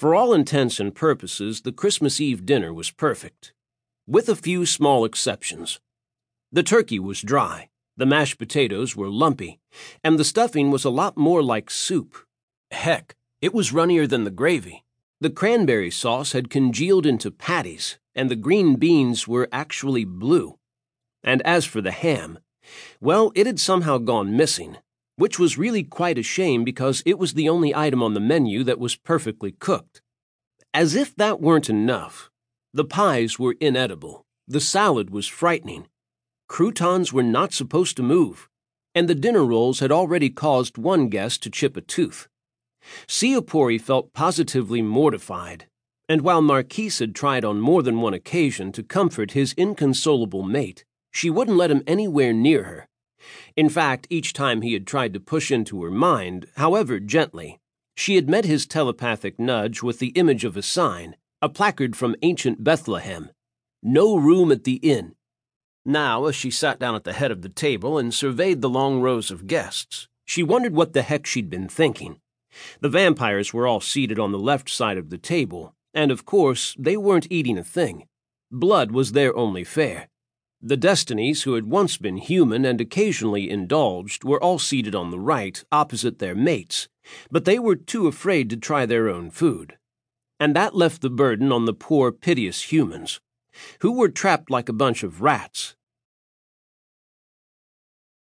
For all intents and purposes, the Christmas Eve dinner was perfect, with a few small exceptions. The turkey was dry, the mashed potatoes were lumpy, and the stuffing was a lot more like soup. Heck, it was runnier than the gravy. The cranberry sauce had congealed into patties, and the green beans were actually blue. And as for the ham, well, it had somehow gone missing, which was really quite a shame because it was the only item on the menu that was perfectly cooked. As if that weren't enough, the pies were inedible, the salad was frightening, croutons were not supposed to move, and the dinner rolls had already caused one guest to chip a tooth. Ciopori felt positively mortified, and while Marquis had tried on more than one occasion to comfort his inconsolable mate, she wouldn't let him anywhere near her. In fact, each time he had tried to push into her mind, however gently, she had met his telepathic nudge with the image of a sign, a placard from ancient Bethlehem No room at the inn. Now, as she sat down at the head of the table and surveyed the long rows of guests, she wondered what the heck she'd been thinking. The vampires were all seated on the left side of the table, and of course, they weren't eating a thing. Blood was their only fare. The Destinies, who had once been human and occasionally indulged, were all seated on the right, opposite their mates, but they were too afraid to try their own food. And that left the burden on the poor, piteous humans, who were trapped like a bunch of rats,